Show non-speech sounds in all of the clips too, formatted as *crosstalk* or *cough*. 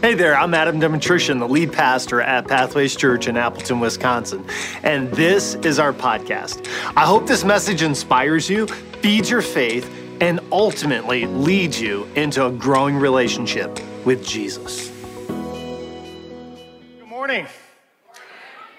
Hey there, I'm Adam Demetrician, the lead pastor at Pathways Church in Appleton, Wisconsin, and this is our podcast. I hope this message inspires you, feeds your faith, and ultimately leads you into a growing relationship with Jesus. Good morning.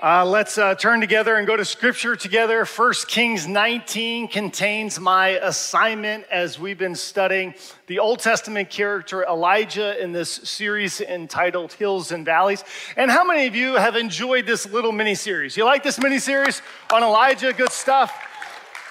Uh, let's uh, turn together and go to scripture together. First Kings 19 contains my assignment as we've been studying the Old Testament character Elijah in this series entitled Hills and Valleys. And how many of you have enjoyed this little mini series? You like this mini series on Elijah? Good stuff.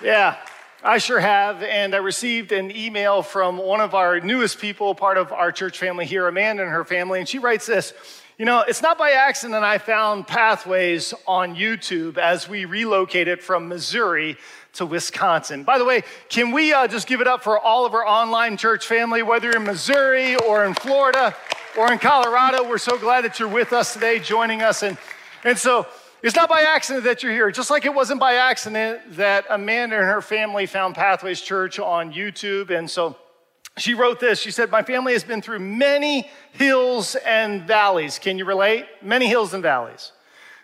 Yeah, I sure have. And I received an email from one of our newest people, part of our church family here, Amanda and her family. And she writes this. You know, it's not by accident I found Pathways on YouTube as we relocated from Missouri to Wisconsin. By the way, can we uh, just give it up for all of our online church family, whether you're in Missouri or in Florida or in Colorado? We're so glad that you're with us today, joining us. And, and so it's not by accident that you're here, just like it wasn't by accident that Amanda and her family found Pathways Church on YouTube. And so she wrote this. She said, My family has been through many hills and valleys. Can you relate? Many hills and valleys.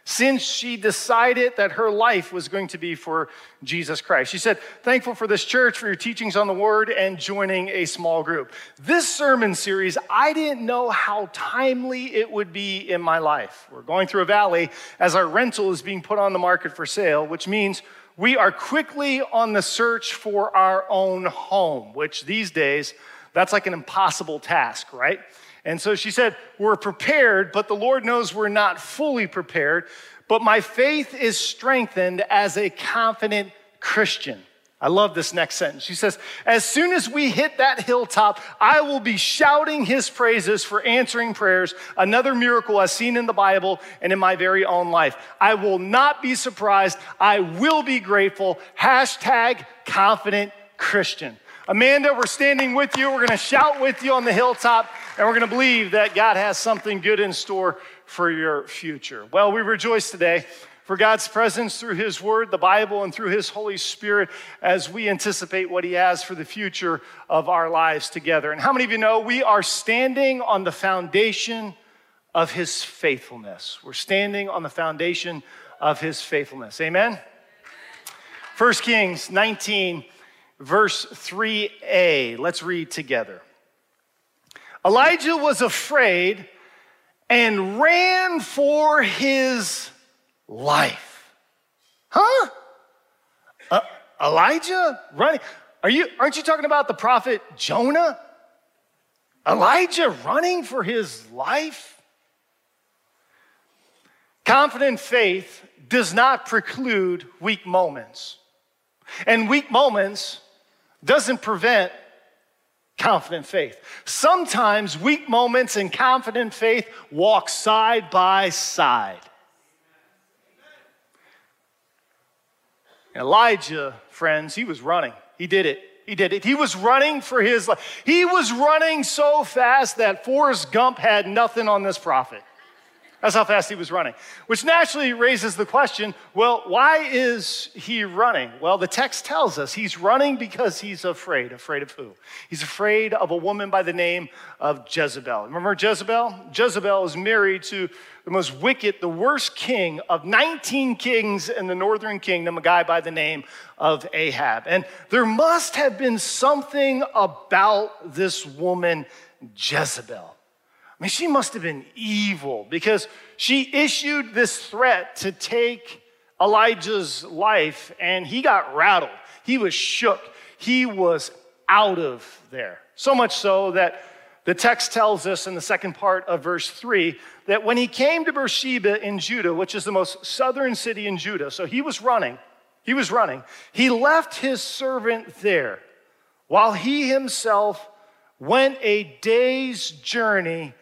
Since she decided that her life was going to be for Jesus Christ. She said, Thankful for this church, for your teachings on the word, and joining a small group. This sermon series, I didn't know how timely it would be in my life. We're going through a valley as our rental is being put on the market for sale, which means we are quickly on the search for our own home, which these days, that's like an impossible task, right? And so she said, We're prepared, but the Lord knows we're not fully prepared. But my faith is strengthened as a confident Christian. I love this next sentence. She says, As soon as we hit that hilltop, I will be shouting his praises for answering prayers, another miracle I've seen in the Bible and in my very own life. I will not be surprised. I will be grateful. Hashtag confident Christian. Amanda, we're standing with you. We're going to shout with you on the hilltop, and we're going to believe that God has something good in store for your future. Well, we rejoice today for God's presence through His Word, the Bible, and through His Holy Spirit as we anticipate what He has for the future of our lives together. And how many of you know we are standing on the foundation of His faithfulness? We're standing on the foundation of His faithfulness. Amen? 1 Kings 19, verse 3a. Let's read together. Elijah was afraid and ran for his life. Huh? Uh, Elijah running? Are you, aren't you talking about the prophet Jonah? Elijah running for his life? Confident faith does not preclude weak moments. And weak moments doesn't prevent confident faith. Sometimes weak moments and confident faith walk side by side. Elijah, friends, he was running. He did it. He did it. He was running for his life. He was running so fast that Forrest Gump had nothing on this prophet. That's how fast he was running. Which naturally raises the question well, why is he running? Well, the text tells us he's running because he's afraid. Afraid of who? He's afraid of a woman by the name of Jezebel. Remember Jezebel? Jezebel is married to the most wicked, the worst king of 19 kings in the northern kingdom, a guy by the name of Ahab. And there must have been something about this woman, Jezebel I mean, she must have been evil because she issued this threat to take Elijah's life and he got rattled. He was shook. He was out of there. So much so that the text tells us in the second part of verse 3 that when he came to Beersheba in Judah, which is the most southern city in Judah, so he was running, he was running, he left his servant there while he himself went a day's journey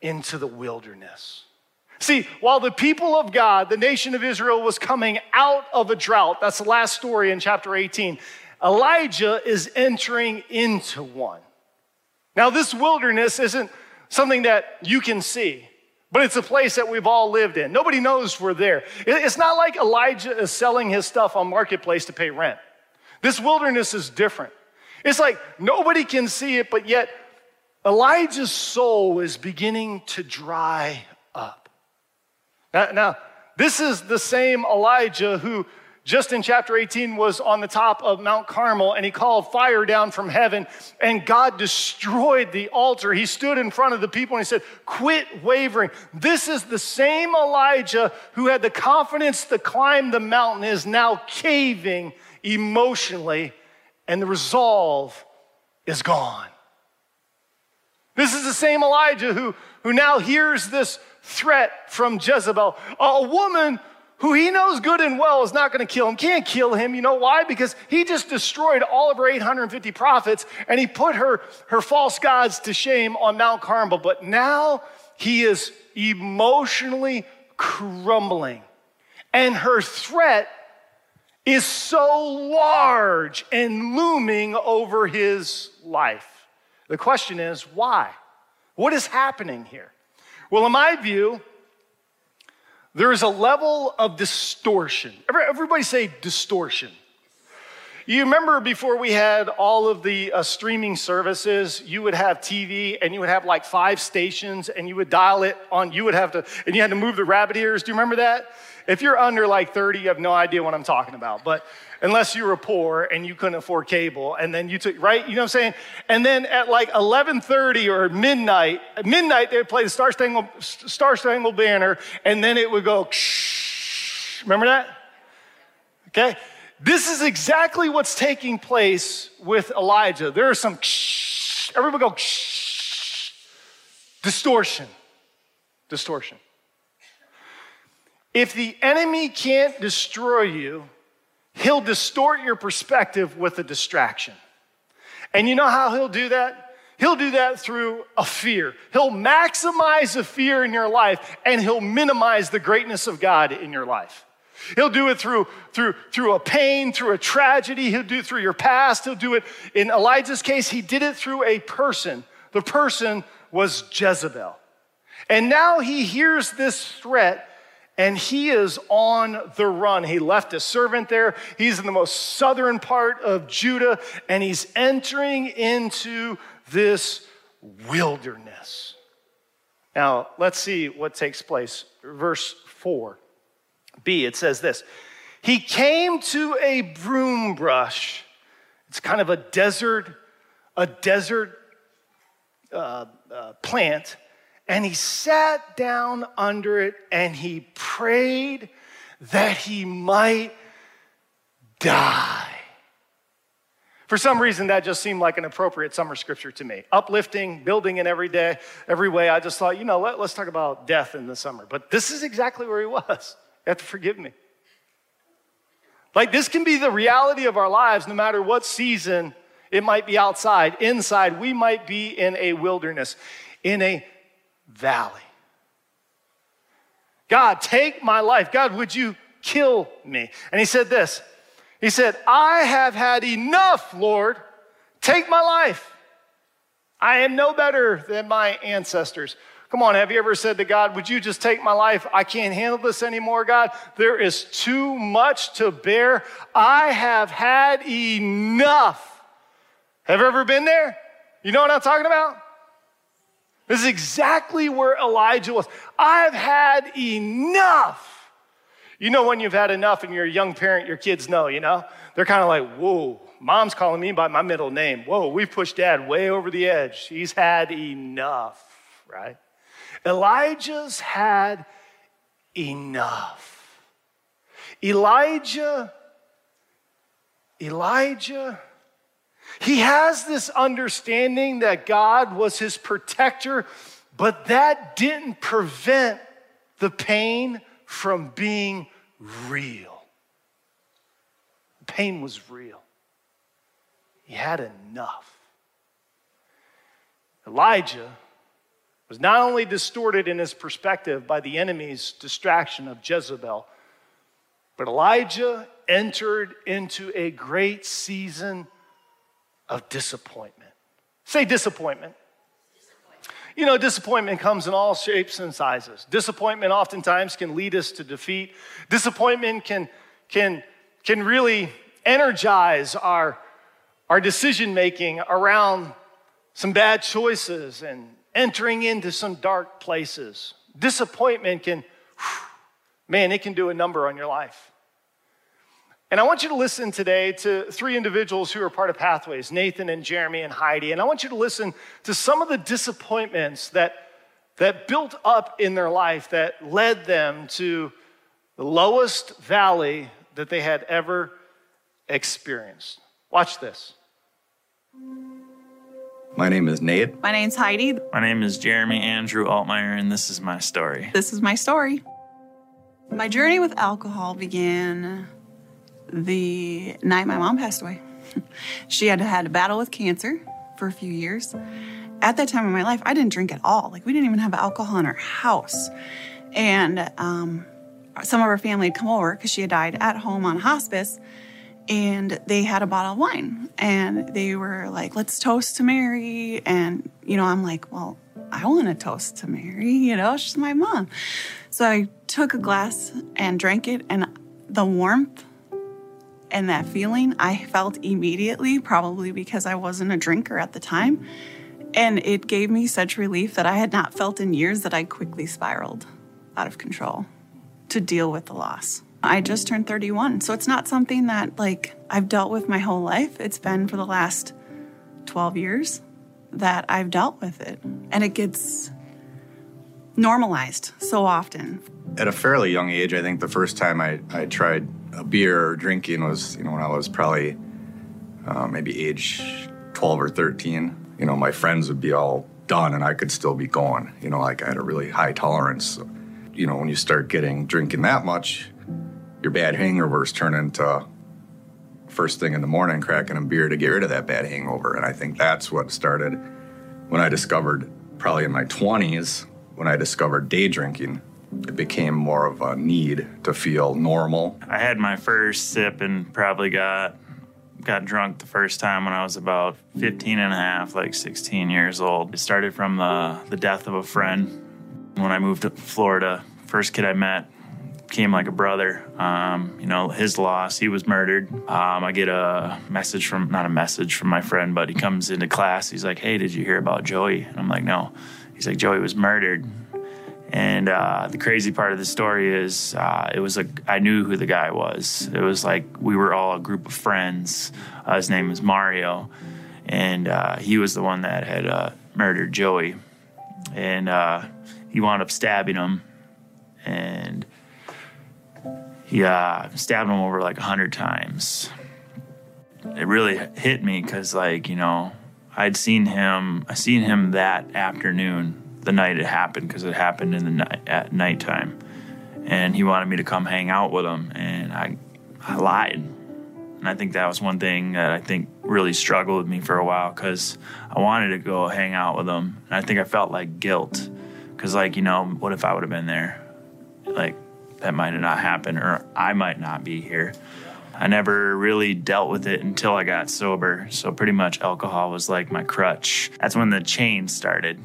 into the wilderness. See, while the people of God, the nation of Israel, was coming out of a drought, that's the last story in chapter 18, Elijah is entering into one. Now, this wilderness isn't something that you can see, but it's a place that we've all lived in. Nobody knows we're there. It's not like Elijah is selling his stuff on Marketplace to pay rent. This wilderness is different. It's like nobody can see it, but yet Elijah's soul is beginning to dry up. Now, now, this is the same Elijah who just in chapter 18 was on the top of Mount Carmel and he called fire down from heaven and God destroyed the altar. He stood in front of the people and he said, Quit wavering. This is the same Elijah who had the confidence to climb the mountain, is now caving emotionally, and the resolve is gone. This is the same Elijah who, who now hears this threat from Jezebel, a woman who he knows good and well is not going to kill him, can't kill him. You know why? Because he just destroyed all of her 850 prophets and he put her, her false gods to shame on Mount Carmel. But now he is emotionally crumbling. And her threat is so large and looming over his life. The question is, why? What is happening here? Well, in my view, there is a level of distortion. Everybody say distortion. You remember before we had all of the uh, streaming services, you would have TV and you would have like five stations and you would dial it on, you would have to, and you had to move the rabbit ears. Do you remember that? If you're under like 30, you have no idea what I'm talking about. But unless you were poor and you couldn't afford cable, and then you took right, you know what I'm saying? And then at like 11:30 or midnight, midnight they would play the Star Spangled, Star Spangled Banner, and then it would go. Shh. Remember that? Okay. This is exactly what's taking place with Elijah. There are some. Shh. Everybody go. Shh. Distortion. Distortion. If the enemy can't destroy you, he'll distort your perspective with a distraction. And you know how he'll do that? He'll do that through a fear. He'll maximize the fear in your life and he'll minimize the greatness of God in your life. He'll do it through, through, through a pain, through a tragedy. He'll do it through your past. He'll do it, in Elijah's case, he did it through a person. The person was Jezebel. And now he hears this threat and he is on the run. He left a servant there. He's in the most southern part of Judah, and he's entering into this wilderness. Now, let's see what takes place. Verse 4b, it says this He came to a broom brush. It's kind of a desert, a desert uh, uh, plant and he sat down under it and he prayed that he might die. For some reason, that just seemed like an appropriate summer scripture to me. Uplifting, building in every day, every way. I just thought, you know, let, us talk about death in the summer. But this is exactly where he was. You have to forgive me. Like, this can be the reality of our lives no matter what season it might be outside, inside. We might be in a wilderness, in a valley. God, take my life. God, would you kill me? And he said this He said, I have had enough, Lord. Take my life. I am no better than my ancestors. Come on, have you ever said to God, Would you just take my life? I can't handle this anymore, God. There is too much to bear. I have had enough. Have you ever been there? You know what I'm talking about? This is exactly where Elijah was. I've had enough. You know, when you've had enough and you're a young parent, your kids know, you know? They're kind of like, whoa, mom's calling me by my middle name. Whoa, we've pushed dad way over the edge. He's had enough, right? Elijah's had enough. Elijah, Elijah he has this understanding that God was his protector, but that didn't prevent the pain from being real. Pain was real. He had enough. Elijah was not only distorted in his perspective by the enemy's distraction of Jezebel, but Elijah entered into a great season of disappointment. Say disappointment. You know, disappointment comes in all shapes and sizes. Disappointment oftentimes can lead us to defeat. Disappointment can, can, can really energize our, our decision making around some bad choices and entering into some dark places. Disappointment can, man, it can do a number on your life. And I want you to listen today to three individuals who are part of Pathways Nathan and Jeremy and Heidi. And I want you to listen to some of the disappointments that, that built up in their life that led them to the lowest valley that they had ever experienced. Watch this. My name is Nate. My name's Heidi. My name is Jeremy Andrew Altmeyer, and this is my story. This is my story. My journey with alcohol began the night my mom passed away. *laughs* she had had a battle with cancer for a few years. At that time in my life, I didn't drink at all. Like, we didn't even have alcohol in our house. And um, some of her family had come over because she had died at home on hospice and they had a bottle of wine and they were like let's toast to mary and you know i'm like well i want to toast to mary you know she's my mom so i took a glass and drank it and the warmth and that feeling i felt immediately probably because i wasn't a drinker at the time and it gave me such relief that i had not felt in years that i quickly spiraled out of control to deal with the loss I just turned 31. So it's not something that like I've dealt with my whole life. It's been for the last 12 years that I've dealt with it. And it gets normalized so often. At a fairly young age, I think the first time I, I tried a beer or drinking was, you know, when I was probably uh, maybe age 12 or 13. You know, my friends would be all done and I could still be going. You know, like I had a really high tolerance. You know, when you start getting drinking that much, your bad hangovers turn into first thing in the morning cracking a beer to get rid of that bad hangover. And I think that's what started when I discovered, probably in my 20s, when I discovered day drinking. It became more of a need to feel normal. I had my first sip and probably got got drunk the first time when I was about 15 and a half, like 16 years old. It started from the, the death of a friend when I moved to Florida. First kid I met became like a brother. Um, you know, his loss, he was murdered. Um, I get a message from, not a message from my friend, but he comes into class. He's like, Hey, did you hear about Joey? And I'm like, No. He's like, Joey was murdered. And uh, the crazy part of the story is, uh, it was a, I knew who the guy was. It was like we were all a group of friends. Uh, his name was Mario. And uh, he was the one that had uh, murdered Joey. And uh, he wound up stabbing him. And he stabbed him over like a hundred times. It really hit me because, like, you know, I'd seen him. I seen him that afternoon, the night it happened, because it happened in the night at nighttime, and he wanted me to come hang out with him, and I, I lied, and I think that was one thing that I think really struggled with me for a while because I wanted to go hang out with him, and I think I felt like guilt, because like you know, what if I would have been there, like that might have not happened or I might not be here. I never really dealt with it until I got sober. So pretty much alcohol was like my crutch. That's when the chain started.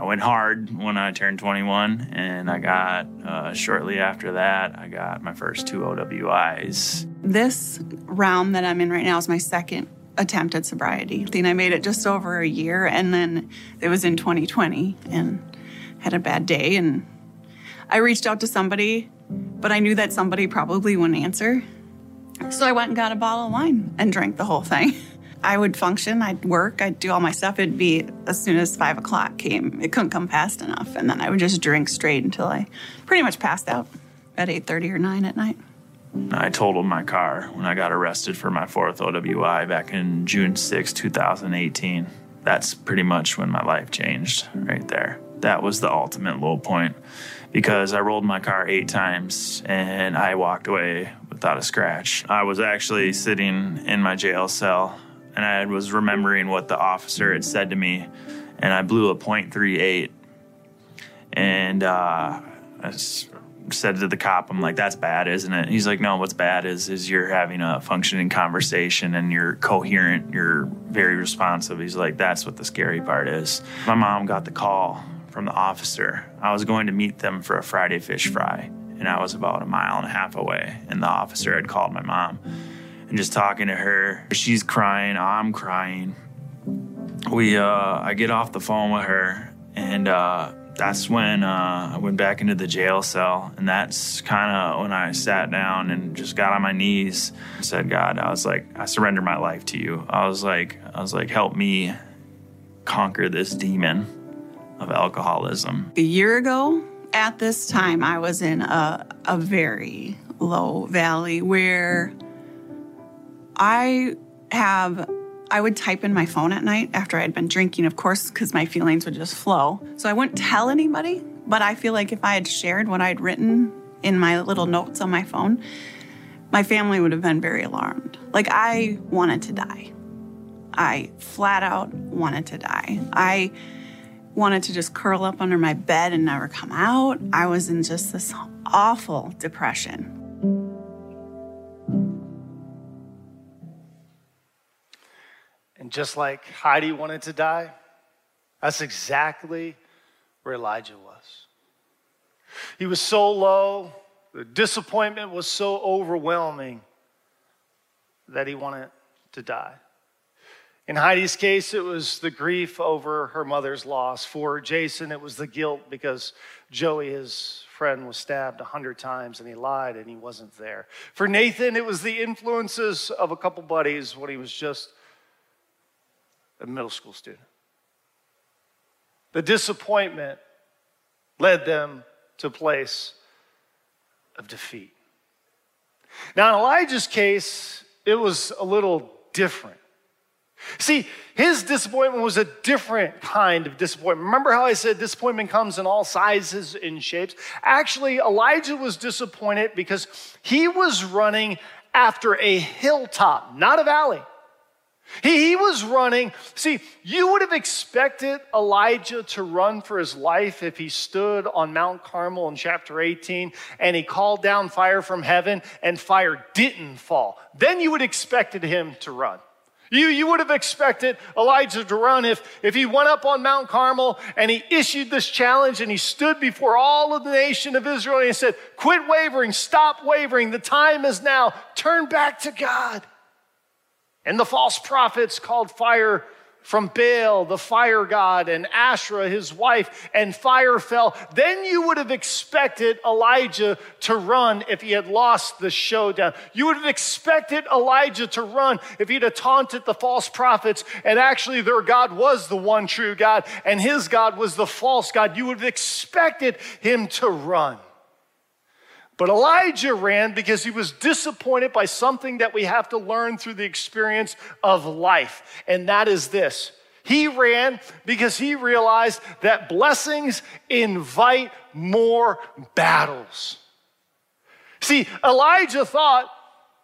I went hard when I turned 21, and I got uh, shortly after that, I got my first two OWIs. This round that I'm in right now is my second attempt at sobriety. I think I made it just over a year, and then it was in 2020 and had a bad day. And I reached out to somebody but I knew that somebody probably wouldn't answer. So I went and got a bottle of wine and drank the whole thing. *laughs* I would function, I'd work, I'd do all my stuff. It'd be as soon as five o'clock came, it couldn't come fast enough. And then I would just drink straight until I pretty much passed out at 8.30 or 9 at night. I totaled my car when I got arrested for my fourth OWI back in June 6, 2018. That's pretty much when my life changed right there. That was the ultimate low point because I rolled my car eight times and I walked away without a scratch. I was actually sitting in my jail cell and I was remembering what the officer had said to me, and I blew a .38. And uh, I said to the cop, "I'm like, that's bad, isn't it?" He's like, "No, what's bad is is you're having a functioning conversation and you're coherent, you're very responsive." He's like, "That's what the scary part is." My mom got the call from the officer. I was going to meet them for a Friday fish fry, and I was about a mile and a half away. And the officer had called my mom and just talking to her. She's crying, I'm crying. we uh, I get off the phone with her, and uh, that's when uh, I went back into the jail cell, and that's kind of when I sat down and just got on my knees, and said, "God, I was like, I surrender my life to you. I was like, I was like, help me conquer this demon of alcoholism." A year ago, at this time, I was in a, a very low valley where I have I would type in my phone at night after I had been drinking, of course, because my feelings would just flow. So I wouldn't tell anybody, but I feel like if I had shared what I'd written in my little notes on my phone, my family would have been very alarmed. Like I wanted to die. I flat out wanted to die. I wanted to just curl up under my bed and never come out. I was in just this awful depression. And just like Heidi wanted to die, that's exactly where Elijah was. He was so low, the disappointment was so overwhelming that he wanted to die. In Heidi's case, it was the grief over her mother's loss. For Jason, it was the guilt because Joey, his friend, was stabbed a hundred times and he lied and he wasn't there. For Nathan, it was the influences of a couple buddies when he was just a middle school student. The disappointment led them to a place of defeat. Now, in Elijah's case, it was a little different. See, his disappointment was a different kind of disappointment. Remember how I said disappointment comes in all sizes and shapes? Actually, Elijah was disappointed because he was running after a hilltop, not a valley. He, he was running. See, you would have expected Elijah to run for his life if he stood on Mount Carmel in chapter 18 and he called down fire from heaven and fire didn't fall. Then you would have expected him to run. You, you would have expected Elijah to run if, if he went up on Mount Carmel and he issued this challenge and he stood before all of the nation of Israel and he said, Quit wavering, stop wavering, the time is now, turn back to God. And the false prophets called fire from Baal, the fire god, and Asherah, his wife, and fire fell. Then you would have expected Elijah to run if he had lost the showdown. You would have expected Elijah to run if he'd have taunted the false prophets, and actually their God was the one true God, and his God was the false God. You would have expected him to run. But Elijah ran because he was disappointed by something that we have to learn through the experience of life, and that is this. He ran because he realized that blessings invite more battles. See, Elijah thought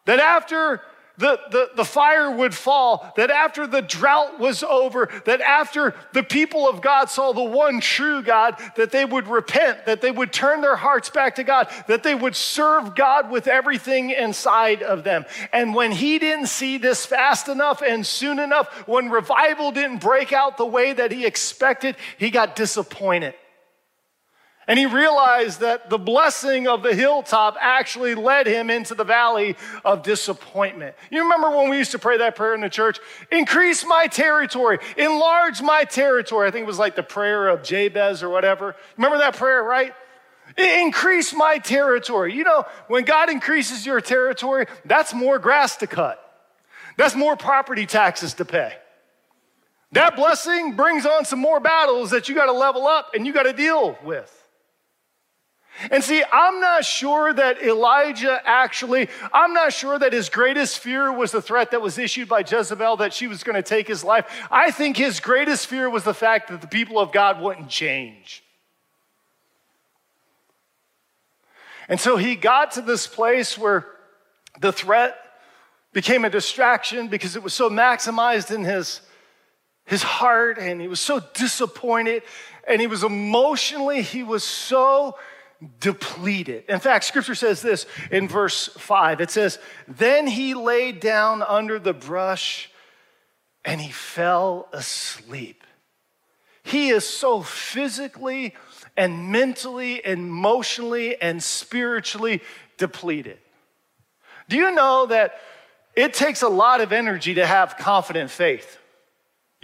that after the, the, the fire would fall, that after the drought was over, that after the people of God saw the one true God, that they would repent, that they would turn their hearts back to God, that they would serve God with everything inside of them. And when he didn't see this fast enough and soon enough, when revival didn't break out the way that he expected, he got disappointed. And he realized that the blessing of the hilltop actually led him into the valley of disappointment. You remember when we used to pray that prayer in the church? Increase my territory, enlarge my territory. I think it was like the prayer of Jabez or whatever. Remember that prayer, right? Increase my territory. You know, when God increases your territory, that's more grass to cut, that's more property taxes to pay. That blessing brings on some more battles that you got to level up and you got to deal with. And see, I'm not sure that Elijah actually, I'm not sure that his greatest fear was the threat that was issued by Jezebel that she was going to take his life. I think his greatest fear was the fact that the people of God wouldn't change. And so he got to this place where the threat became a distraction because it was so maximized in his, his heart and he was so disappointed and he was emotionally, he was so depleted. In fact, scripture says this in verse 5. It says, Then he lay down under the brush and he fell asleep. He is so physically and mentally, emotionally, and spiritually depleted. Do you know that it takes a lot of energy to have confident faith?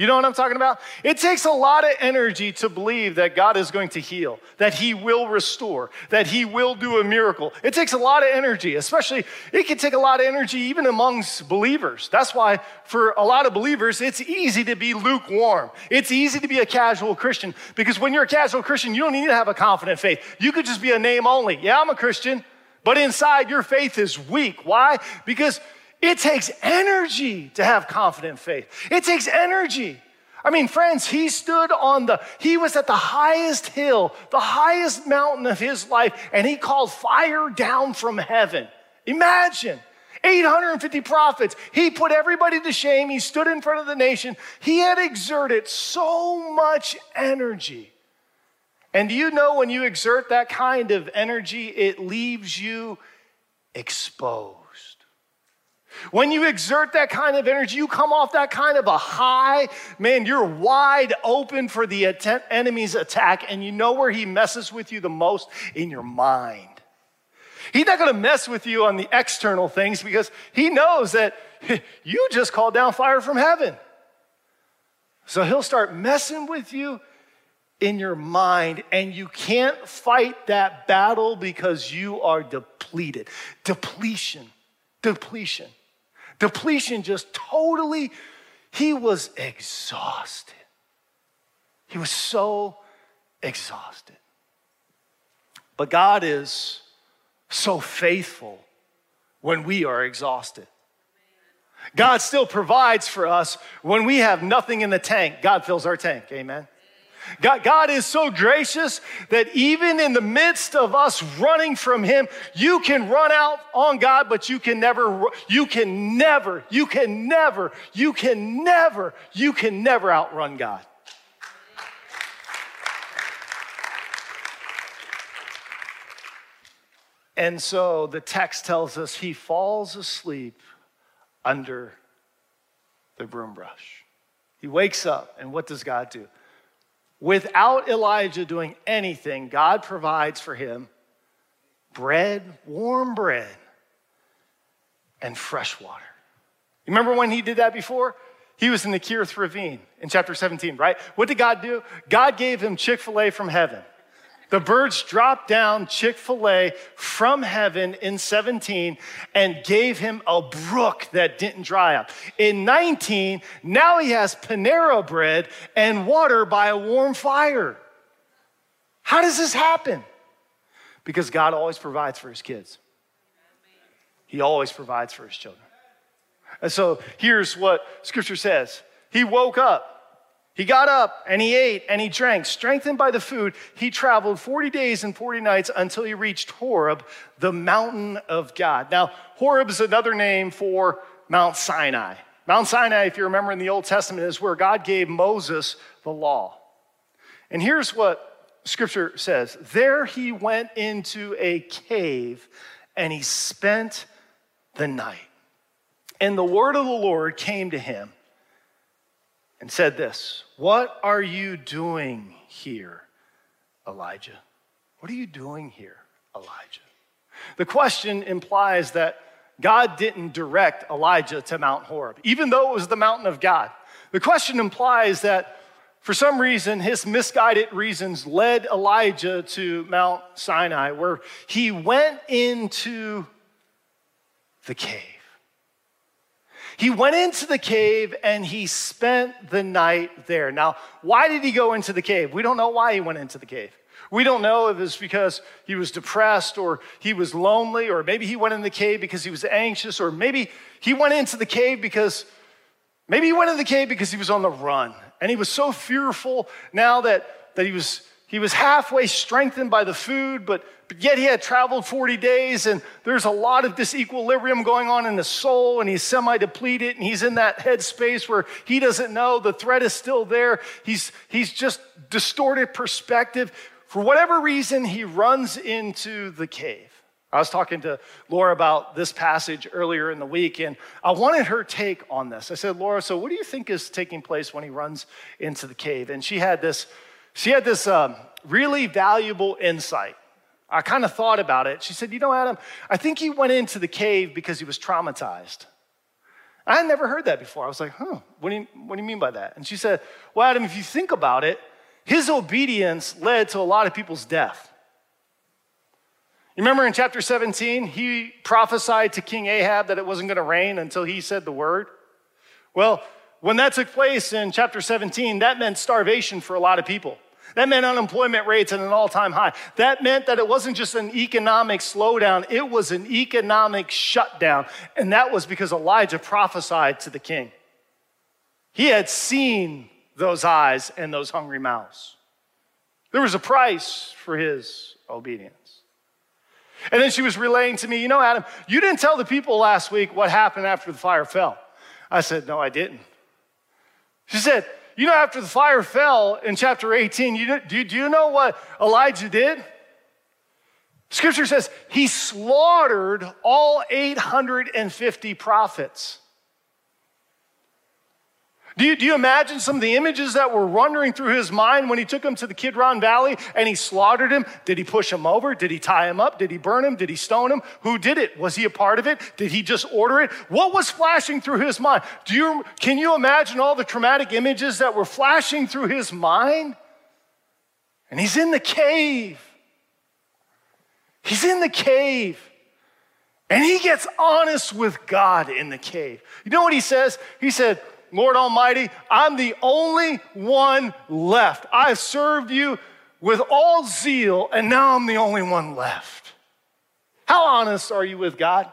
You know what I'm talking about? It takes a lot of energy to believe that God is going to heal, that He will restore, that He will do a miracle. It takes a lot of energy, especially, it can take a lot of energy even amongst believers. That's why, for a lot of believers, it's easy to be lukewarm. It's easy to be a casual Christian because when you're a casual Christian, you don't need to have a confident faith. You could just be a name only. Yeah, I'm a Christian, but inside your faith is weak. Why? Because it takes energy to have confident faith. It takes energy. I mean, friends, he stood on the, he was at the highest hill, the highest mountain of his life, and he called fire down from heaven. Imagine 850 prophets. He put everybody to shame. He stood in front of the nation. He had exerted so much energy. And do you know when you exert that kind of energy, it leaves you exposed? When you exert that kind of energy, you come off that kind of a high, man, you're wide open for the enemy's attack, and you know where he messes with you the most? In your mind. He's not gonna mess with you on the external things because he knows that *laughs* you just called down fire from heaven. So he'll start messing with you in your mind, and you can't fight that battle because you are depleted. Depletion, depletion. Depletion just totally, he was exhausted. He was so exhausted. But God is so faithful when we are exhausted. God still provides for us when we have nothing in the tank. God fills our tank. Amen. God, God is so gracious that even in the midst of us running from Him, you can run out on God, but you can never, you can never, you can never, you can never, you can never outrun God. And so the text tells us he falls asleep under the broom brush. He wakes up, and what does God do? Without Elijah doing anything, God provides for him bread, warm bread, and fresh water. You remember when he did that before? He was in the Kerith Ravine in chapter 17, right? What did God do? God gave him Chick fil A from heaven. The birds dropped down Chick fil A from heaven in 17 and gave him a brook that didn't dry up. In 19, now he has Panera bread and water by a warm fire. How does this happen? Because God always provides for his kids, he always provides for his children. And so here's what scripture says He woke up he got up and he ate and he drank. Strengthened by the food, he traveled 40 days and 40 nights until he reached Horeb, the mountain of God. Now, Horeb is another name for Mount Sinai. Mount Sinai, if you remember in the Old Testament, is where God gave Moses the law. And here's what scripture says There he went into a cave and he spent the night. And the word of the Lord came to him and said this What are you doing here, Elijah? What are you doing here, Elijah? The question implies that God didn't direct Elijah to Mount Horeb, even though it was the mountain of God. The question implies that for some reason, his misguided reasons led Elijah to Mount Sinai, where he went into the cave. He went into the cave and he spent the night there. Now, why did he go into the cave? We don't know why he went into the cave. We don't know if it's because he was depressed or he was lonely, or maybe he went in the cave because he was anxious, or maybe he went into the cave because maybe he went in the cave because he was on the run and he was so fearful now that, that he was he was halfway strengthened by the food, but, but yet he had traveled 40 days, and there's a lot of disequilibrium going on in his soul, and he's semi depleted, and he's in that headspace where he doesn't know the threat is still there. He's, he's just distorted perspective. For whatever reason, he runs into the cave. I was talking to Laura about this passage earlier in the week, and I wanted her take on this. I said, Laura, so what do you think is taking place when he runs into the cave? And she had this she had this um, really valuable insight. I kind of thought about it. She said, You know, Adam, I think he went into the cave because he was traumatized. I had never heard that before. I was like, huh, what do, you, what do you mean by that? And she said, well, Adam, if you think about it, his obedience led to a lot of people's death. You remember in chapter 17, he prophesied to King Ahab that it wasn't going to rain until he said the word? Well, when that took place in chapter 17, that meant starvation for a lot of people. That meant unemployment rates at an all time high. That meant that it wasn't just an economic slowdown, it was an economic shutdown. And that was because Elijah prophesied to the king. He had seen those eyes and those hungry mouths. There was a price for his obedience. And then she was relaying to me, you know, Adam, you didn't tell the people last week what happened after the fire fell. I said, no, I didn't. She said, you know, after the fire fell in chapter 18, you, do, do you know what Elijah did? Scripture says he slaughtered all 850 prophets. Do you, do you imagine some of the images that were wandering through his mind when he took him to the Kidron Valley and he slaughtered him? Did he push him over? Did he tie him up? Did he burn him? Did he stone him? Who did it? Was he a part of it? Did he just order it? What was flashing through his mind? Do you, can you imagine all the traumatic images that were flashing through his mind? And he's in the cave. He's in the cave. And he gets honest with God in the cave. You know what he says? He said, Lord Almighty, I'm the only one left. I served you with all zeal, and now I'm the only one left. How honest are you with God?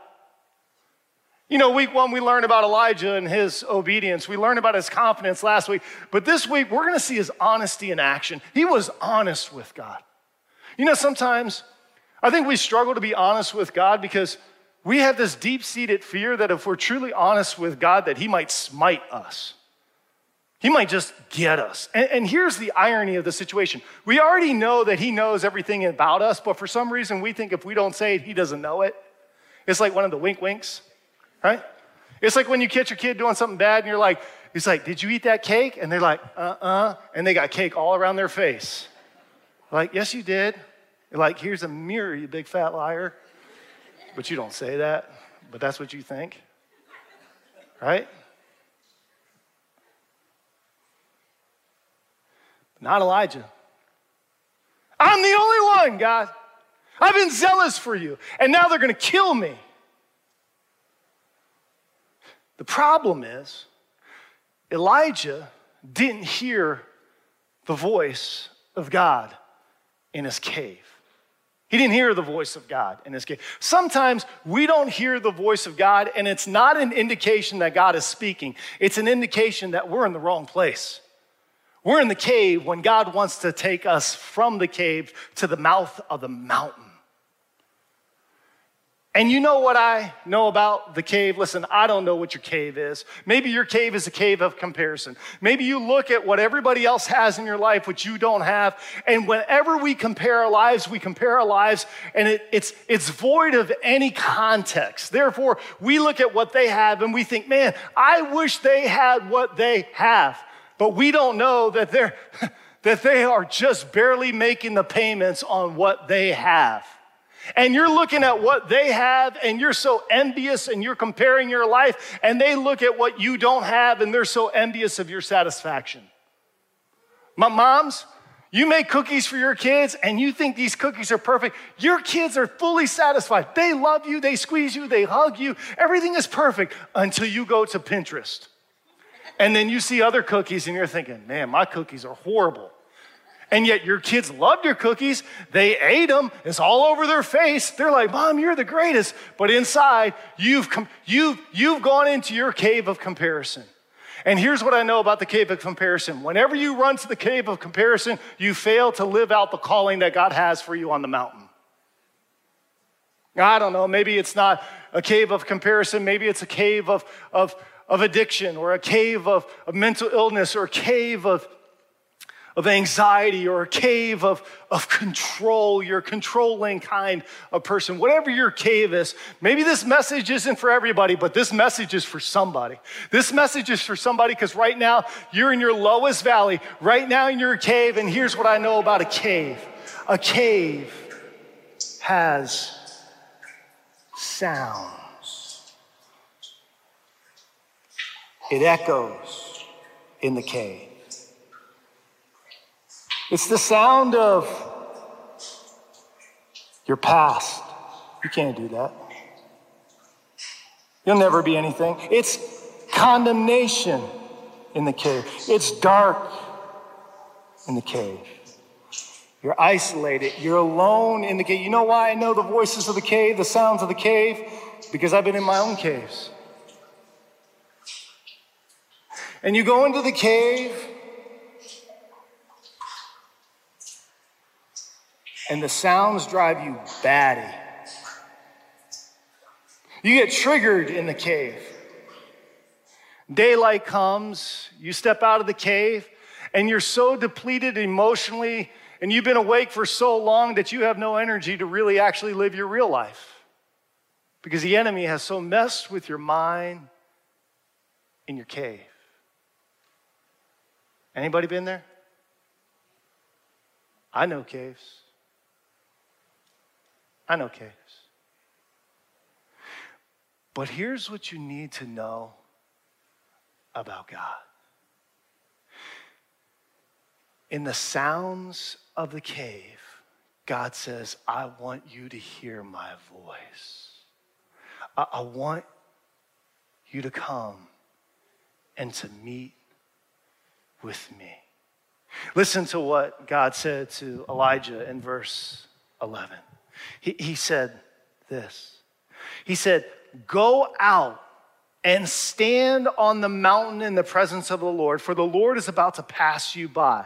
You know, week one, we learned about Elijah and his obedience. We learned about his confidence last week. But this week, we're going to see his honesty in action. He was honest with God. You know, sometimes I think we struggle to be honest with God because we have this deep-seated fear that if we're truly honest with God, that he might smite us. He might just get us. And, and, here's the irony of the situation. We already know that he knows everything about us, but for some reason we think if we don't say it, he doesn't know it. It's like one of the wink winks, right? It's like when you catch your kid doing something bad and you're like, he's like, Did you eat that cake? And they're like, Uh uh-uh. uh. And they got cake all around their face. Like, Yes, you did. Like, Here's a mirror, you big fat liar. But you don't say that, but that's what you think, right? Not Elijah. I'm the only one, God. I've been zealous for you, and now they're going to kill me. The problem is, Elijah didn't hear the voice of God in his cave. He didn't hear the voice of God in this case. Sometimes we don't hear the voice of God, and it's not an indication that God is speaking, it's an indication that we're in the wrong place. We're in the cave when God wants to take us from the cave to the mouth of the mountain. And you know what I know about the cave? Listen, I don't know what your cave is. Maybe your cave is a cave of comparison. Maybe you look at what everybody else has in your life, which you don't have. And whenever we compare our lives, we compare our lives and it, it's, it's void of any context. Therefore, we look at what they have and we think, man, I wish they had what they have. But we don't know that they're, *laughs* that they are just barely making the payments on what they have and you're looking at what they have and you're so envious and you're comparing your life and they look at what you don't have and they're so envious of your satisfaction. My moms, you make cookies for your kids and you think these cookies are perfect. Your kids are fully satisfied. They love you, they squeeze you, they hug you. Everything is perfect until you go to Pinterest. And then you see other cookies and you're thinking, man, my cookies are horrible. And yet your kids loved your cookies. They ate them. It's all over their face. They're like, Mom, you're the greatest. But inside, you've, com- you've, you've gone into your cave of comparison. And here's what I know about the cave of comparison. Whenever you run to the cave of comparison, you fail to live out the calling that God has for you on the mountain. I don't know, maybe it's not a cave of comparison, maybe it's a cave of, of, of addiction or a cave of, of mental illness or a cave of of anxiety or a cave of, of control. You're controlling kind of person. Whatever your cave is, maybe this message isn't for everybody, but this message is for somebody. This message is for somebody because right now you're in your lowest valley. Right now in your cave, and here's what I know about a cave a cave has sounds. it echoes in the cave. It's the sound of your past. You can't do that. You'll never be anything. It's condemnation in the cave. It's dark in the cave. You're isolated. You're alone in the cave. You know why I know the voices of the cave, the sounds of the cave? Because I've been in my own caves. And you go into the cave, and the sounds drive you batty. You get triggered in the cave. Daylight comes, you step out of the cave, and you're so depleted emotionally, and you've been awake for so long that you have no energy to really actually live your real life. Because the enemy has so messed with your mind in your cave. Anybody been there? I know caves. I know caves. But here's what you need to know about God. In the sounds of the cave, God says, I want you to hear my voice. I, I want you to come and to meet with me. Listen to what God said to Elijah in verse 11. He, he said this He said, Go out and stand on the mountain in the presence of the Lord, for the Lord is about to pass you by.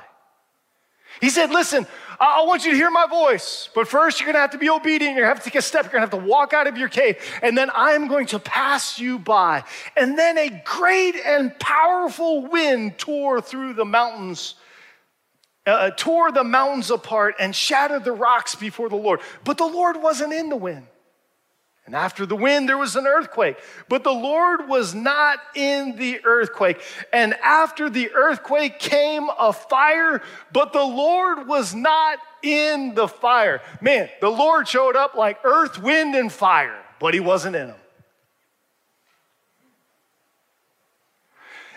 He said, Listen, I want you to hear my voice, but first you're gonna have to be obedient. You're gonna have to take a step. You're gonna have to walk out of your cave, and then I am going to pass you by. And then a great and powerful wind tore through the mountains, uh, tore the mountains apart, and shattered the rocks before the Lord. But the Lord wasn't in the wind. And after the wind, there was an earthquake. But the Lord was not in the earthquake. And after the earthquake came a fire, but the Lord was not in the fire. Man, the Lord showed up like earth, wind, and fire, but he wasn't in them.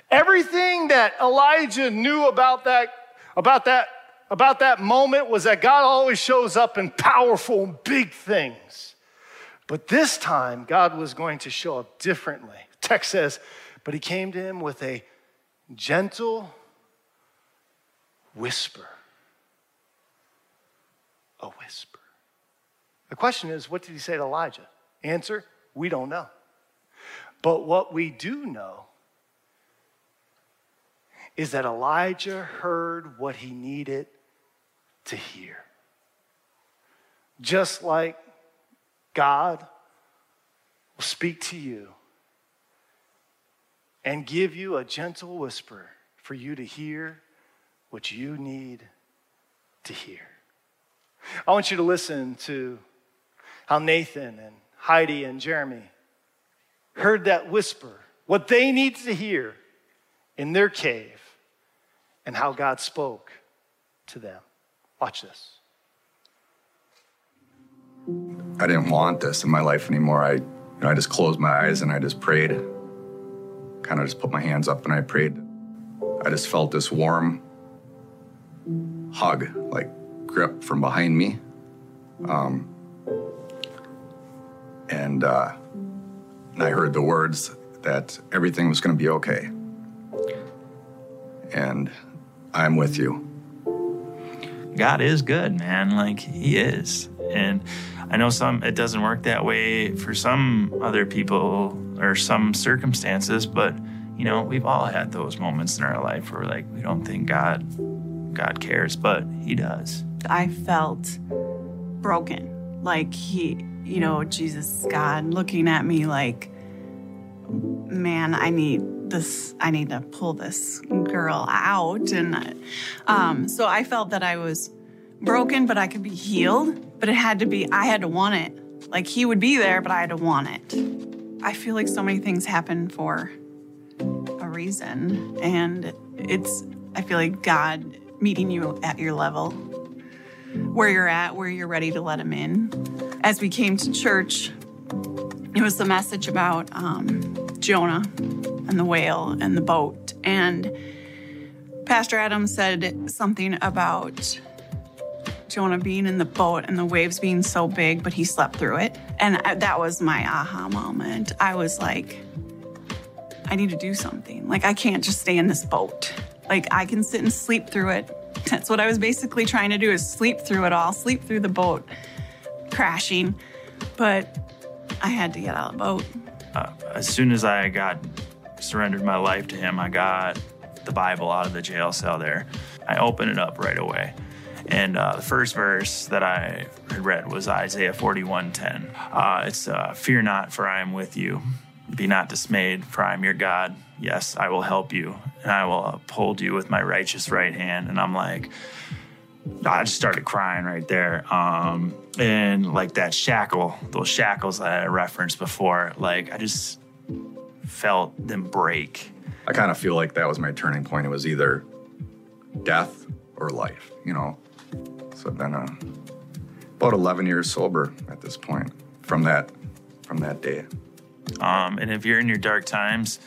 Everything that Elijah knew about that, about that, about that moment was that God always shows up in powerful, and big things. But this time, God was going to show up differently. Text says, but he came to him with a gentle whisper. A whisper. The question is, what did he say to Elijah? Answer, we don't know. But what we do know is that Elijah heard what he needed to hear. Just like God will speak to you and give you a gentle whisper for you to hear what you need to hear. I want you to listen to how Nathan and Heidi and Jeremy heard that whisper, what they needed to hear in their cave, and how God spoke to them. Watch this. I didn't want this in my life anymore. I, you know, I just closed my eyes and I just prayed. Kind of just put my hands up and I prayed. I just felt this warm hug, like grip from behind me. Um, and, uh, and I heard the words that everything was going to be okay. And I'm with you. God is good, man. Like He is. And I know some it doesn't work that way for some other people or some circumstances, but you know, we've all had those moments in our life where like we don't think God God cares, but he does. I felt broken. Like he, you know, Jesus God looking at me like man, I need this I need to pull this girl out and um so I felt that I was broken but I could be healed but it had to be, I had to want it. Like he would be there, but I had to want it. I feel like so many things happen for a reason. And it's, I feel like God meeting you at your level, where you're at, where you're ready to let him in. As we came to church, it was the message about um, Jonah and the whale and the boat. And Pastor Adam said something about Jonah being in the boat and the waves being so big, but he slept through it. And I, that was my aha moment. I was like, I need to do something. Like, I can't just stay in this boat. Like, I can sit and sleep through it. That's what I was basically trying to do is sleep through it all, sleep through the boat crashing. But I had to get out of the boat. Uh, as soon as I got surrendered my life to him, I got the Bible out of the jail cell there. I opened it up right away. And uh, the first verse that I had read was Isaiah 41:10. Uh, it's uh, "Fear not, for I am with you. Be not dismayed, for I am your God. Yes, I will help you, and I will uphold you with my righteous right hand." And I'm like, I just started crying right there. Um, and like that shackle, those shackles that I referenced before, like I just felt them break. I kind of feel like that was my turning point. It was either death or life, you know. So I've been uh, about 11 years sober at this point from that from that day. Um, and if you're in your dark times,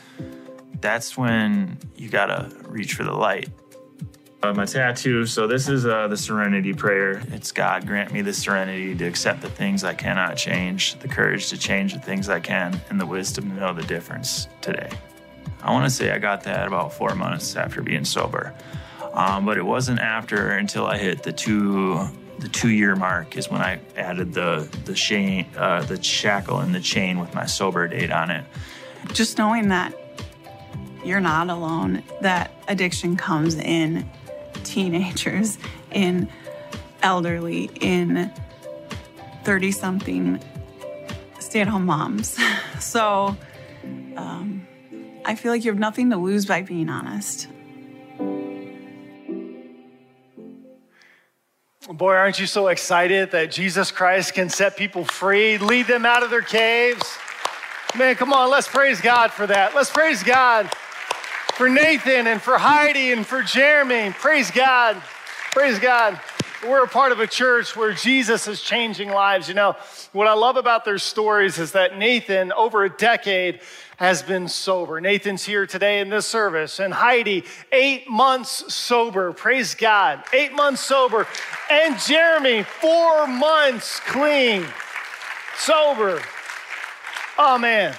that's when you gotta reach for the light. Uh, my tattoo. So this is uh, the Serenity Prayer. It's God grant me the serenity to accept the things I cannot change, the courage to change the things I can, and the wisdom to know the difference today. I want to say I got that about four months after being sober, um, but it wasn't after until I hit the two the two year mark is when I added the the chain, uh, the shackle and the chain with my sober date on it. Just knowing that you're not alone, that addiction comes in teenagers, in elderly, in 30 something stay at home moms. *laughs* So um, I feel like you have nothing to lose by being honest. Boy, aren't you so excited that Jesus Christ can set people free, lead them out of their caves? Man, come on, let's praise God for that. Let's praise God for Nathan and for Heidi and for Jeremy. Praise God. Praise God. We're a part of a church where Jesus is changing lives. You know, what I love about their stories is that Nathan, over a decade, has been sober. Nathan's here today in this service, and Heidi, eight months sober. Praise God. Eight months sober. And Jeremy, four months clean, sober. Oh, man.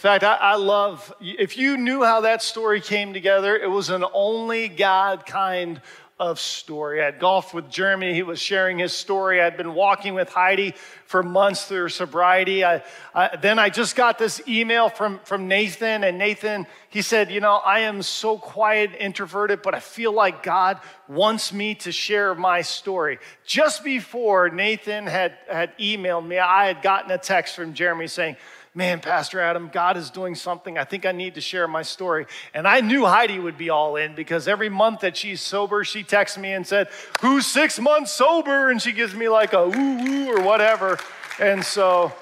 In fact, I, I, love, if you knew how that story came together, it was an only God kind of story. I had golfed with Jeremy. He was sharing his story. I'd been walking with Heidi for months through her sobriety. I, I, then I just got this email from, from Nathan, and Nathan, he said, You know, I am so quiet, introverted, but I feel like God wants me to share my story. Just before Nathan had, had emailed me, I had gotten a text from Jeremy saying, man, Pastor Adam, God is doing something. I think I need to share my story. And I knew Heidi would be all in because every month that she's sober, she texts me and said, Who's six months sober? And she gives me like a woo woo or whatever. And so,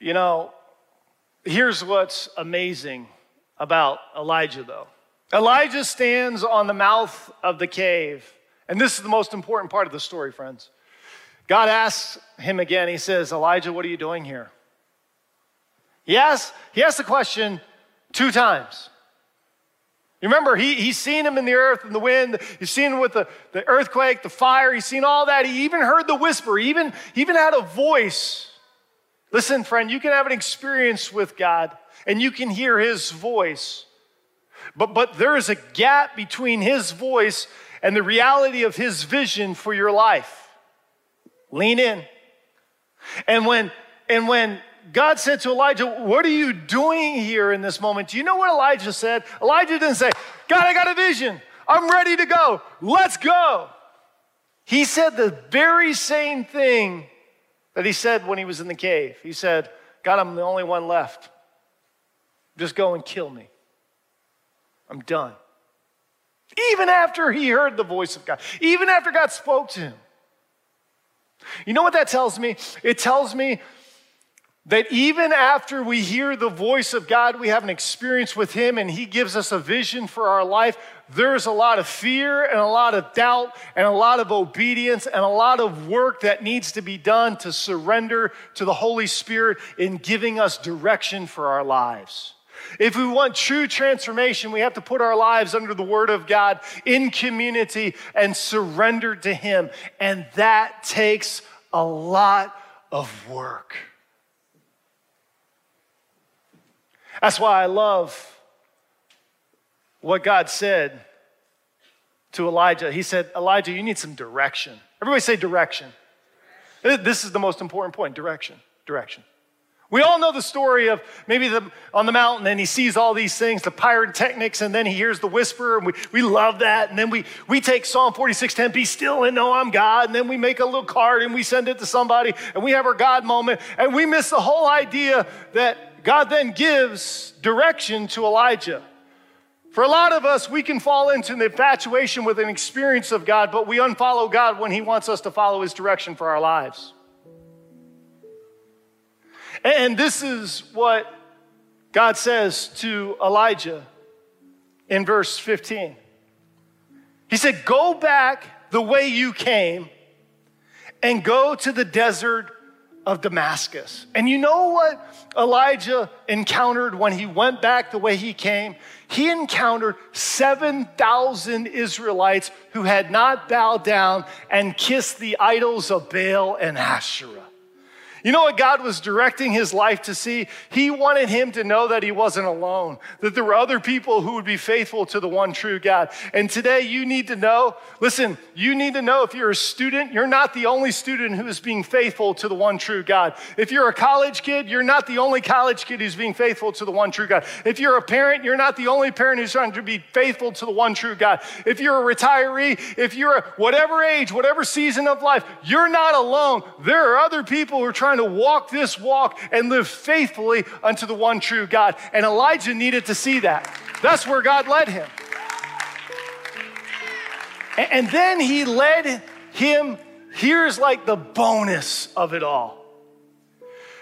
you know, here's what's amazing about Elijah, though. Elijah stands on the mouth of the cave. And this is the most important part of the story, friends. God asks him again, he says, Elijah, what are you doing here? He asks, he asks the question two times. You remember, he, he's seen him in the earth and the wind. He's seen him with the, the earthquake, the fire. He's seen all that. He even heard the whisper. He even, he even had a voice. Listen, friend, you can have an experience with God and you can hear his voice. But, but there is a gap between his voice and the reality of his vision for your life. Lean in. And when, and when God said to Elijah, What are you doing here in this moment? Do you know what Elijah said? Elijah didn't say, God, I got a vision. I'm ready to go. Let's go. He said the very same thing that he said when he was in the cave. He said, God, I'm the only one left. Just go and kill me. I'm done. Even after he heard the voice of God, even after God spoke to him. You know what that tells me? It tells me that even after we hear the voice of God, we have an experience with Him and He gives us a vision for our life, there's a lot of fear and a lot of doubt and a lot of obedience and a lot of work that needs to be done to surrender to the Holy Spirit in giving us direction for our lives. If we want true transformation, we have to put our lives under the Word of God in community and surrender to Him. And that takes a lot of work. That's why I love what God said to Elijah. He said, Elijah, you need some direction. Everybody say direction. This is the most important point direction. Direction. We all know the story of maybe the, on the mountain and he sees all these things, the pyrotechnics, and then he hears the whisper, and we, we love that. And then we, we take Psalm 46:10, be still and know I'm God. And then we make a little card and we send it to somebody, and we have our God moment, and we miss the whole idea that God then gives direction to Elijah. For a lot of us, we can fall into an infatuation with an experience of God, but we unfollow God when He wants us to follow His direction for our lives. And this is what God says to Elijah in verse 15. He said, Go back the way you came and go to the desert of Damascus. And you know what Elijah encountered when he went back the way he came? He encountered 7,000 Israelites who had not bowed down and kissed the idols of Baal and Asherah. You know what God was directing his life to see? He wanted him to know that he wasn't alone, that there were other people who would be faithful to the one true God. And today you need to know listen, you need to know if you're a student, you're not the only student who is being faithful to the one true God. If you're a college kid, you're not the only college kid who's being faithful to the one true God. If you're a parent, you're not the only parent who's trying to be faithful to the one true God. If you're a retiree, if you're a whatever age, whatever season of life, you're not alone. There are other people who are trying trying to walk this walk and live faithfully unto the one true God. And Elijah needed to see that. That's where God led him. And then he led him, here's like the bonus of it all.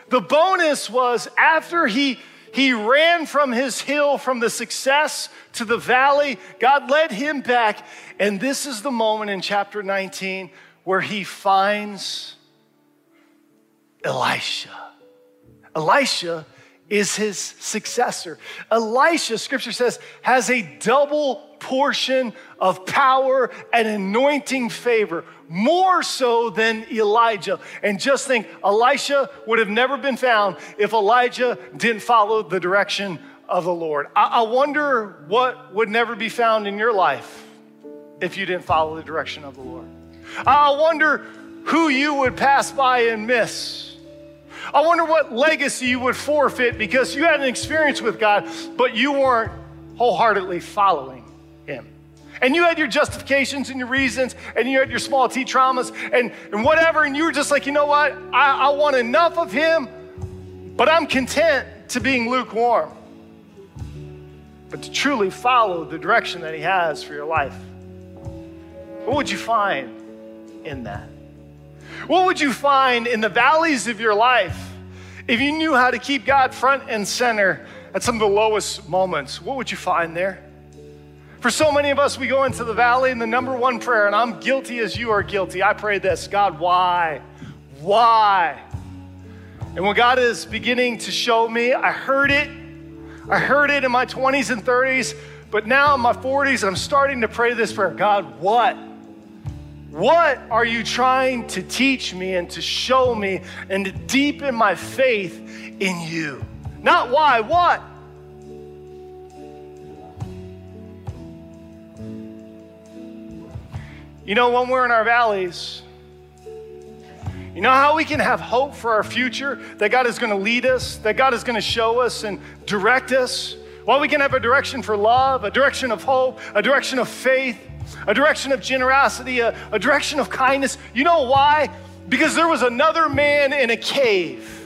The bonus was after he he ran from his hill, from the success to the valley. God led him back. And this is the moment in chapter 19 where he finds Elisha. Elisha is his successor. Elisha, scripture says, has a double portion of power and anointing favor, more so than Elijah. And just think, Elisha would have never been found if Elijah didn't follow the direction of the Lord. I, I wonder what would never be found in your life if you didn't follow the direction of the Lord. I wonder who you would pass by and miss I wonder what legacy you would forfeit because you had an experience with God, but you weren't wholeheartedly following Him. And you had your justifications and your reasons, and you had your small t traumas and, and whatever, and you were just like, you know what? I, I want enough of Him, but I'm content to being lukewarm. But to truly follow the direction that He has for your life, what would you find in that? What would you find in the valleys of your life if you knew how to keep God front and center at some of the lowest moments? What would you find there? For so many of us, we go into the valley and the number one prayer, and I'm guilty as you are guilty. I pray this God, why? Why? And when God is beginning to show me, I heard it. I heard it in my 20s and 30s, but now in my 40s, I'm starting to pray this prayer God, what? What are you trying to teach me and to show me and to deepen my faith in you? Not why, what? You know, when we're in our valleys, you know how we can have hope for our future, that God is going to lead us, that God is going to show us and direct us? Well, we can have a direction for love, a direction of hope, a direction of faith a direction of generosity, a, a direction of kindness. You know why? Because there was another man in a cave.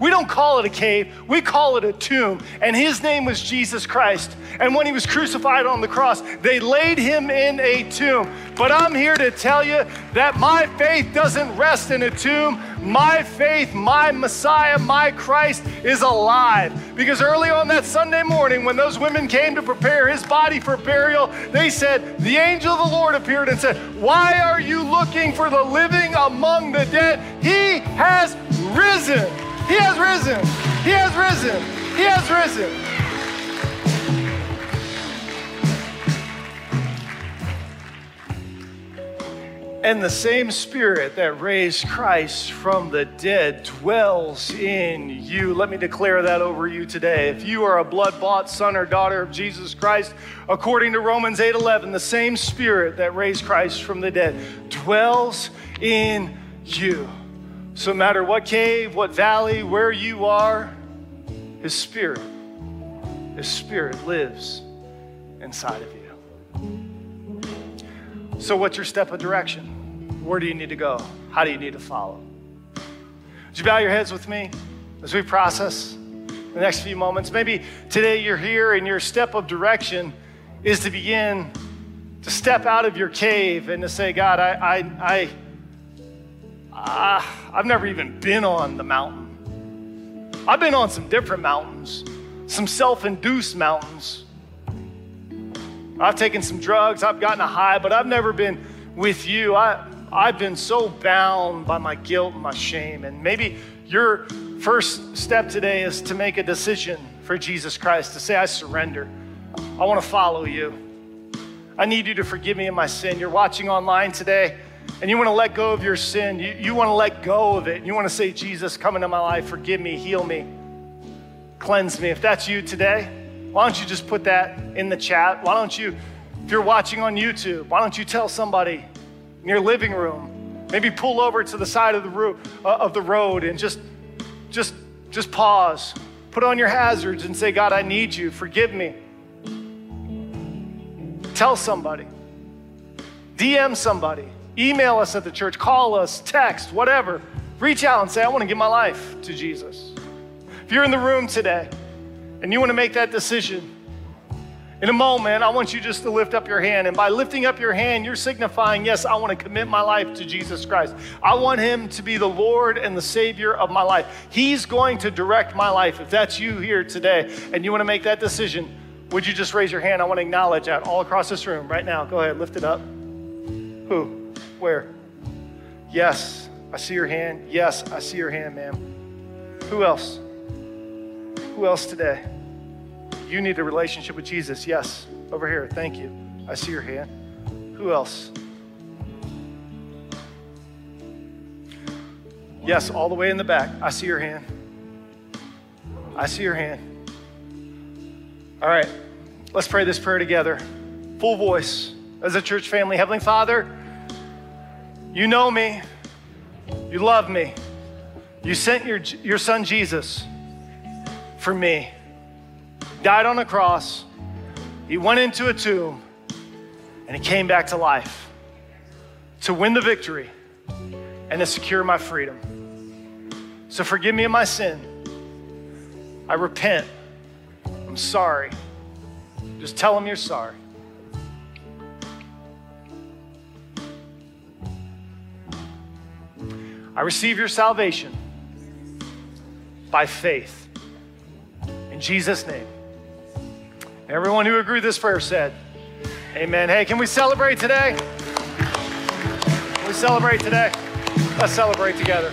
We don't call it a cave, we call it a tomb. And his name was Jesus Christ. And when he was crucified on the cross, they laid him in a tomb. But I'm here to tell you that my faith doesn't rest in a tomb. My faith, my Messiah, my Christ is alive. Because early on that Sunday morning, when those women came to prepare his body for burial, they said, The angel of the Lord appeared and said, Why are you looking for the living among the dead? He has risen. He has risen. He has risen. He has risen. And the same spirit that raised Christ from the dead dwells in you. Let me declare that over you today. If you are a blood-bought son or daughter of Jesus Christ, according to Romans 8:11, the same spirit that raised Christ from the dead dwells in you. So no matter what cave, what valley, where you are, his spirit, his spirit lives inside of you. So what's your step of direction? Where do you need to go? How do you need to follow? Would you bow your heads with me as we process the next few moments? Maybe today you're here and your step of direction is to begin to step out of your cave and to say, God, I, I, I, uh, I've never even been on the mountain. I've been on some different mountains, some self induced mountains. I've taken some drugs, I've gotten a high, but I've never been with you. I, I've been so bound by my guilt and my shame. And maybe your first step today is to make a decision for Jesus Christ, to say, I surrender. I want to follow you. I need you to forgive me of my sin. You're watching online today and you want to let go of your sin. You, you want to let go of it. You want to say, Jesus, come into my life, forgive me, heal me, cleanse me. If that's you today, why don't you just put that in the chat? Why don't you, if you're watching on YouTube, why don't you tell somebody in your living room. Maybe pull over to the side of the, ro- uh, of the road and just, just, just pause. Put on your hazards and say, God, I need you. Forgive me. Tell somebody. DM somebody. Email us at the church. Call us. Text. Whatever. Reach out and say, I want to give my life to Jesus. If you're in the room today and you want to make that decision, in a moment, I want you just to lift up your hand. And by lifting up your hand, you're signifying, yes, I want to commit my life to Jesus Christ. I want him to be the Lord and the Savior of my life. He's going to direct my life. If that's you here today and you want to make that decision, would you just raise your hand? I want to acknowledge that all across this room right now. Go ahead, lift it up. Who? Where? Yes, I see your hand. Yes, I see your hand, ma'am. Who else? Who else today? You need a relationship with Jesus. Yes, over here. Thank you. I see your hand. Who else? Yes, all the way in the back. I see your hand. I see your hand. All right, let's pray this prayer together. Full voice as a church family. Heavenly Father, you know me. You love me. You sent your, your son Jesus for me died on a cross, he went into a tomb, and he came back to life to win the victory and to secure my freedom. So forgive me of my sin. I repent. I'm sorry. Just tell him you're sorry. I receive your salvation by faith. In Jesus' name. Everyone who agreed this prayer said, Amen. Hey, can we celebrate today? Can we celebrate today? Let's celebrate together.